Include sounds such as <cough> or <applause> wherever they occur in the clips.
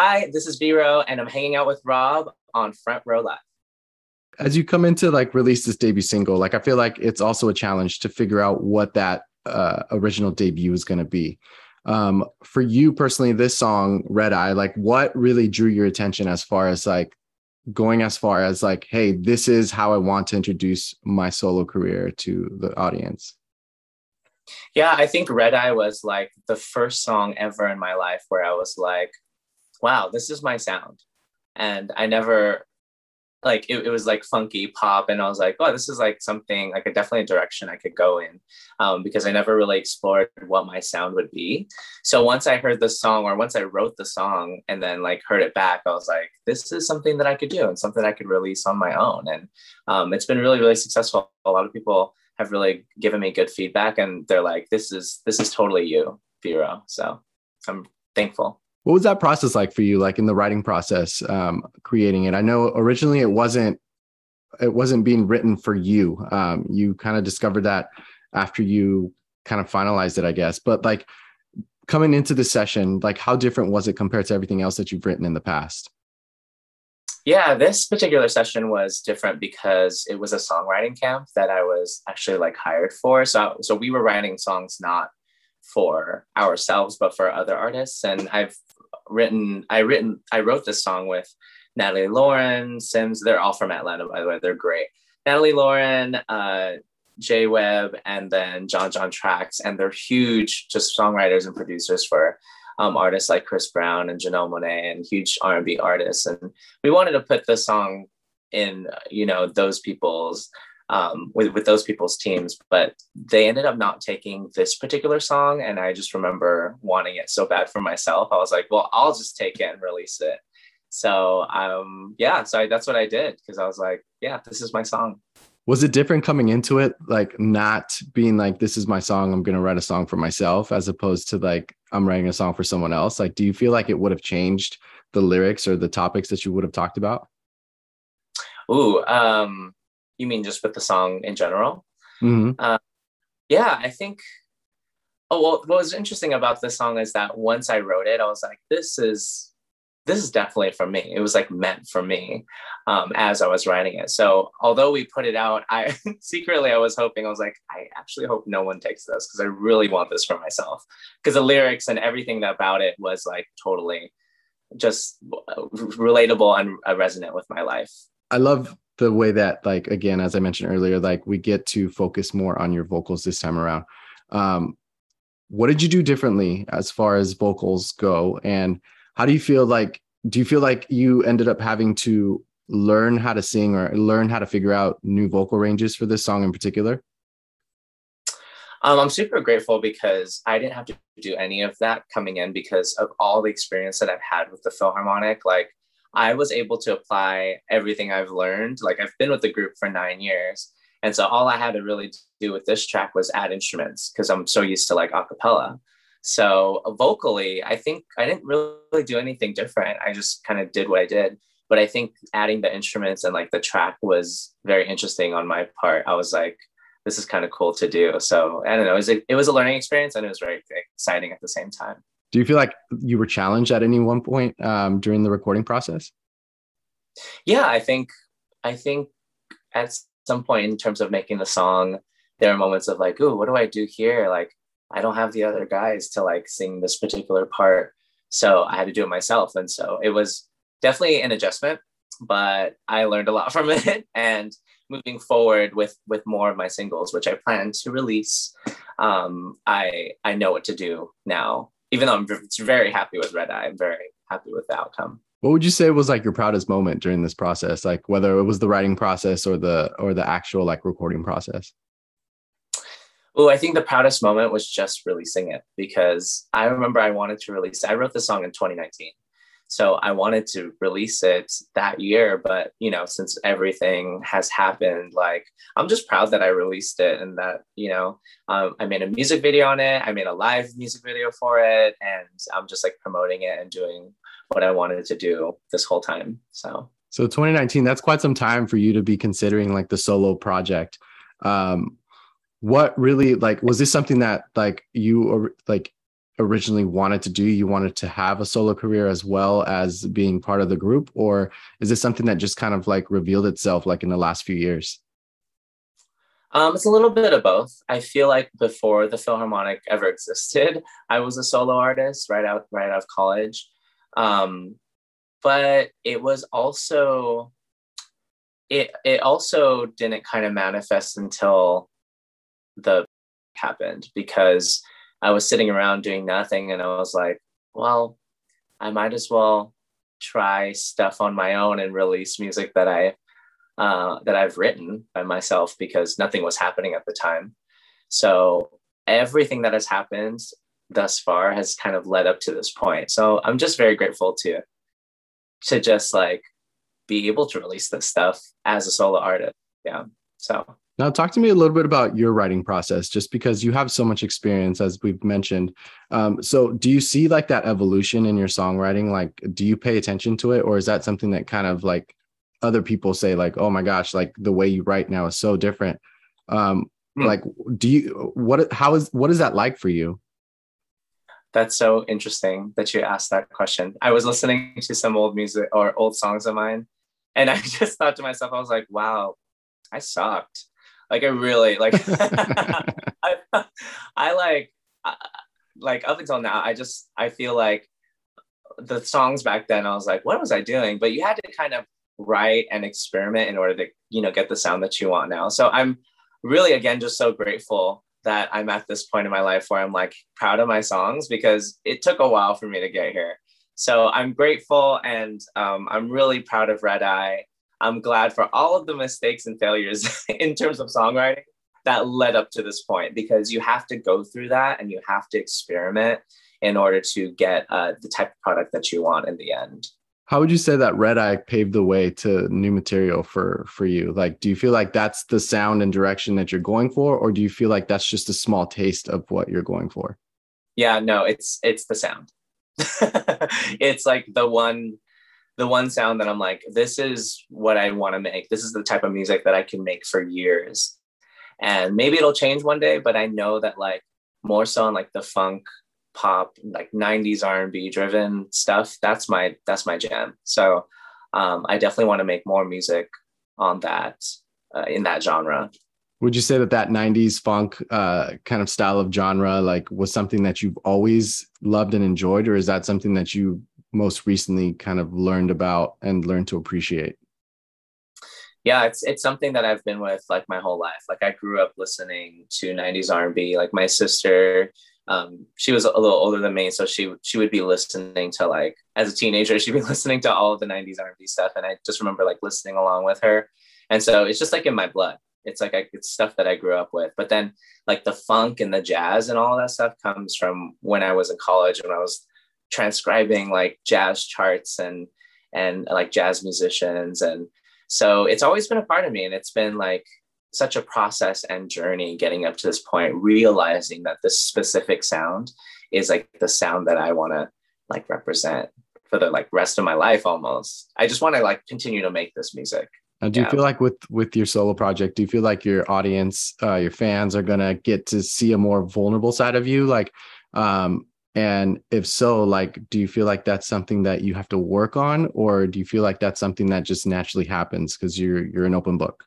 Hi, this is Vero, and I'm hanging out with Rob on Front Row Live. As you come into like release this debut single, like I feel like it's also a challenge to figure out what that uh, original debut is going to be. Um, for you personally, this song Red Eye, like what really drew your attention as far as like going as far as like, hey, this is how I want to introduce my solo career to the audience? Yeah, I think Red Eye was like the first song ever in my life where I was like, wow, this is my sound. And I never like it, it was like funky pop and i was like oh this is like something like a definitely a direction i could go in um, because i never really explored what my sound would be. So once i heard the song or once i wrote the song and then like heard it back i was like this is something that i could do and something i could release on my own. And um, it's been really really successful. A lot of people have really given me good feedback and they're like this is this is totally you Vero. So i'm thankful what was that process like for you like in the writing process um, creating it? I know originally it wasn't it wasn't being written for you. Um, you kind of discovered that after you kind of finalized it i guess. But like coming into the session like how different was it compared to everything else that you've written in the past? Yeah this particular session was different because it was a songwriting camp that i was actually like hired for. So so we were writing songs not for ourselves but for other artists. And i've written i written i wrote this song with natalie lauren sims. They're all from atlanta by the way. They're great. Natalie lauren uh, jay webb and then john john tracks and they're huge just songwriters and producers for um, artists like chris brown and janelle monáe and huge r&b artists. And we wanted to put the song in you know those people's um, with with those people's teams, but they ended up not taking this particular song, and I just remember wanting it so bad for myself. I was like, well, I'll just take it and release it. So um, yeah, so I, that's what I did because I was like, yeah, this is my song. Was it different coming into it, like not being like, this is my song, I'm gonna write a song for myself, as opposed to like I'm writing a song for someone else? Like, do you feel like it would have changed the lyrics or the topics that you would have talked about? Ooh, um, you mean just with the song in general? Mm-hmm. Uh, yeah, I think. Oh well, what was interesting about this song is that once I wrote it, I was like, "This is, this is definitely for me." It was like meant for me, um, as I was writing it. So although we put it out, I <laughs> secretly I was hoping I was like, I actually hope no one takes this because I really want this for myself. Because the lyrics and everything about it was like totally just relatable and uh, resonant with my life. I love the way that like again as i mentioned earlier like we get to focus more on your vocals this time around. Um what did you do differently as far as vocals go? And how do you feel like do you feel like you ended up having to learn how to sing or learn how to figure out new vocal ranges for this song in particular? Um, I'm super grateful because I didn't have to do any of that coming in because of all the experience that I've had with the Filharmonic. Like I was able to apply everything I've learned. Like I've been with the group for nine years. And so all I had to really do with this track was add instruments because I'm so used to like acapella. So vocally, I think I didn't really do anything different. I just kind of did what I did. But I think adding the instruments and like the track was very interesting on my part. I was like, this is kind of cool to do. So I don't know. It was a, it was a learning experience and it was very exciting at the same time. Do you feel like you were challenged at any one point um, during the recording process? Yeah, I think I think at some point in terms of making the song, there are moments of like, "Ooh, what do I do here?" Like, I don't have the other guys to like sing this particular part, so I had to do it myself, and so it was definitely an adjustment, but I learned a lot <laughs> from it. And moving forward with with more of my singles, which I plan to release, um, I I know what to do now even though I'm very happy with Red Eye, I'm very happy with the outcome. What would you say was like your proudest moment during this process? Like whether it was the writing process or the or the actual like recording process? Oh, I think the proudest moment was just releasing it because I remember I wanted to release. I wrote the song in 2019, so I wanted to release it that year, but you know, since everything has happened, like I'm just proud that I released it and that, you know, um, I made a music video on it. I made a live music video for it. And I'm just like promoting it and doing what I wanted to do this whole time. So, so 2019, that's quite some time for you to be considering like the solo project. Um, what really like was this something that like you or like originally wanted to do? You wanted to have a solo career as well as being part of the group, or is this something that just kind of like revealed itself like in the last few years? Um, it's a little bit of both. I feel like before the Filharmonic ever existed, I was a solo artist right out right out of college. Um, but it was also it it also didn't kind of manifest until the happened because I was sitting around doing nothing and I was like, well, I might as well try stuff on my own and release music that I uh, that I've written by myself because nothing was happening at the time. So everything that has happened thus far has kind of led up to this point. So I'm just very grateful to to just like be able to release this stuff as a solo artist. Yeah. So now talk to me a little bit about your writing process, just because you have so much experience, as we've mentioned. Um, so do you see like that evolution in your songwriting? Like, do you pay attention to it, or is that something that kind of like other people say, like, oh my gosh, like the way you write now is so different? Um, mm. Like, do you what? How is what is that like for you? That's so interesting that you asked that question. I was listening to some old music or old songs of mine, and <laughs> I just thought to myself, I was like, wow, I sucked. Like I really like <laughs> <laughs> I, I like I, like up until now, I just I feel like the songs back then I was like, what was I doing? But you had to kind of write and experiment in order to, you know, get the sound that you want now. So I'm really again just so grateful that I'm at this point in my life where I'm like proud of my songs because it took a while for me to get here. So I'm grateful and um, I'm really proud of Red Eye. I'm glad for all of the mistakes and failures <laughs> in terms of songwriting that led up to this point because you have to go through that and you have to experiment in order to get uh, the type of product that you want in the end. How would you say that Red Eye paved the way to new material for for you? Like, do you feel like that's the sound and direction that you're going for, or do you feel like that's just a small taste of what you're going for? Yeah, no, it's it's the sound. <laughs> it's like the one the one sound that I'm like, this is what I want to make. This is the type of music that I can make for years. And maybe it'll change one day, but I know that like more so on like the funk pop like 90s r&b driven stuff that's my that's my jam so um, i definitely want to make more music on that uh, in that genre would you say that that 90s funk uh, kind of style of genre like was something that you've always loved and enjoyed or is that something that you most recently kind of learned about and learned to appreciate yeah it's it's something that i've been with like my whole life like i grew up listening to 90s r&b like my sister um, she was a little older than me, so she she would be listening to like as a teenager, she'd be <laughs> listening to all of the '90s R&B stuff, and I just remember like listening along with her. And so it's just like in my blood. It's like I, it's stuff that I grew up with. But then like the funk and the jazz and all that stuff comes from when I was in college when I was transcribing like jazz charts and and like jazz musicians and so it's always been a part of me and it's been like such a process and journey getting up to this point, realizing that this specific sound is like the sound that I want to like represent for the like rest of my life almost. I just want to like continue to make this music. Now, do you feel like with with your solo project, do you feel like your audience, uh, your fans are gonna get to see a more vulnerable side of you? Like, um, and if so, like, do you feel like that's something that you have to work on, or do you feel like that's something that just naturally happens because you're you're an open book?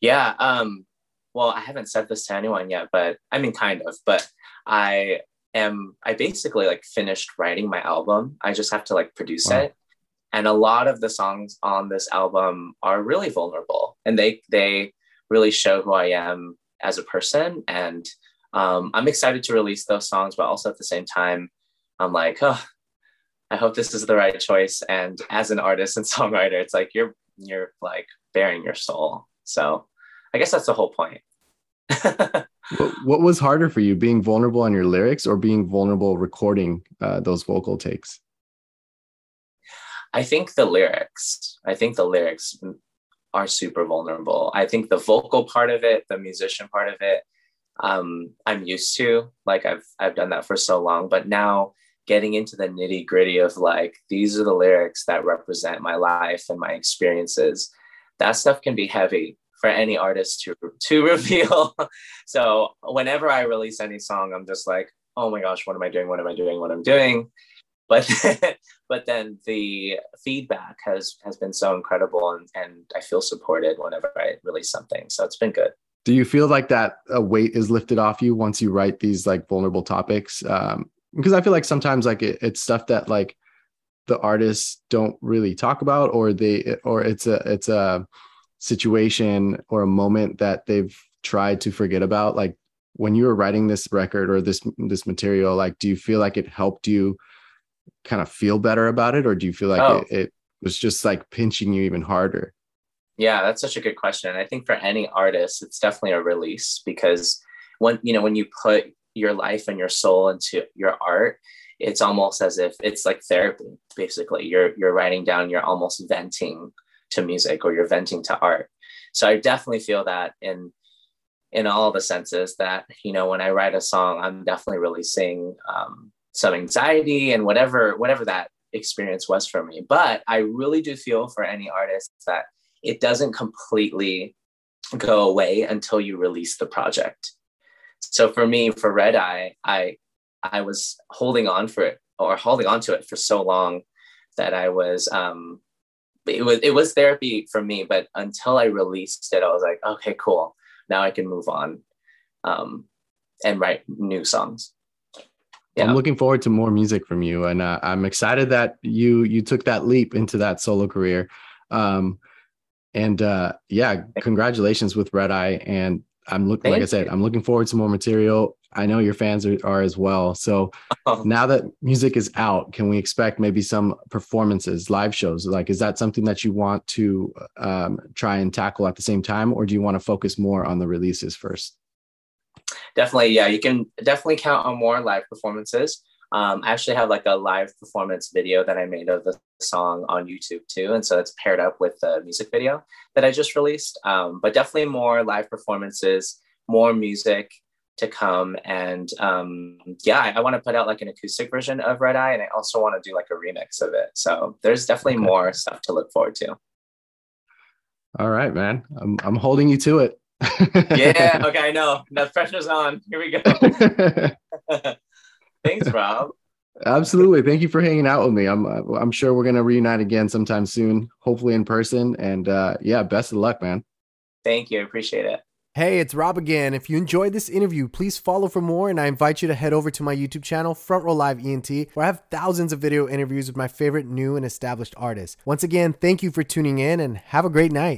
Yeah. Um, well, I haven't said this to anyone yet, but I mean, kind of, but I am, I basically like finished writing my album. I just have to like produce wow. it. And a lot of the songs on this album are really vulnerable and they, they really show who I am as a person. And um, I'm excited to release those songs, but also at the same time, I'm like, oh, I hope this is the right choice. And as an artist and <laughs> songwriter, it's like you're you're like bearing your soul. So I guess that's the whole point. <laughs> what, what, was harder for you, being vulnerable on your lyrics or being vulnerable recording uh, those vocal takes? I think the lyrics. I think the lyrics are super vulnerable. I think the vocal part of it, the musician part of it, um, I'm used to. Like I've I've done that for so long, but now getting into the nitty gritty of like these are the lyrics that represent my life and my experiences that stuff can be heavy for any artist to to <laughs> reveal. so whenever I release any song, I'm just like, oh my gosh, what am I doing? What am I doing? What I'm doing? But <laughs> but then the feedback has has been so incredible and, and I feel supported whenever I release something. So it's been good. Do you feel like that a weight is lifted off you once you write these like vulnerable topics? Um, because I feel like sometimes like it, it's stuff that like the artists don't really talk about or they or it's a it's a situation or a moment that they've tried to forget about like when you were writing this record or this this material like do you feel like it helped you kind of feel better about it or do you feel like oh. it, it was just like pinching you even harder yeah that's such a good question i think for any artist it's definitely a release because when you know when you put your life and your soul into your art it's almost as if it's like therapy basically. You're you're writing down you're almost venting to music or you're venting to art. So i definitely feel that in in all the senses that you know when i write a song i'm definitely releasing um, some anxiety and whatever whatever that experience was for me. But i really do feel for any artist that it doesn't completely go away until you release the project so for me for red eye i i was holding on for it or holding on to it for so long that i was um it was it was therapy for me but until i released it i was like okay cool now i can move on um and write new songs yeah. I'm looking forward to more music from you, and uh, I'm excited that you you took that leap into that solo career. Um, and uh, yeah, congratulations with Red Eye. And I'm looking, like I said, I'm looking forward to more material. I know your fans are, are as well. So oh. <laughs> now that music is out, can we expect maybe some performances, live shows? Like, is that something that you want to um, try and tackle at the same time, or do you want to focus more on the releases first? definitely, yeah, you can definitely count on more live performances. Um, I actually have like a live performance video that I made of the song on YouTube too. And so it's paired up with the music video that I just released. Um, but definitely more live performances, more music to come. And um, yeah, I, I want to put out like an acoustic version of Red Eye. And I also want to do like a remix of it. So there's definitely okay. more stuff to look forward to. All right, man. I'm, I'm holding you to it <laughs> yeah. Okay. I know. The pressure's on. Here we go. <laughs> Thanks, Rob. <laughs> Absolutely. Thank you for hanging out with me. I'm I'm sure we're gonna reunite again sometime soon, hopefully in person. And uh, yeah, best of luck, man. Thank you. Appreciate it. Hey, it's Rob again. If you enjoyed this interview, please follow for more, and I invite you to head over to my YouTube channel, Front Row Live ENT, where I have thousands of video interviews with my favorite new and established artists. Once again, thank you for tuning in, and have a great night.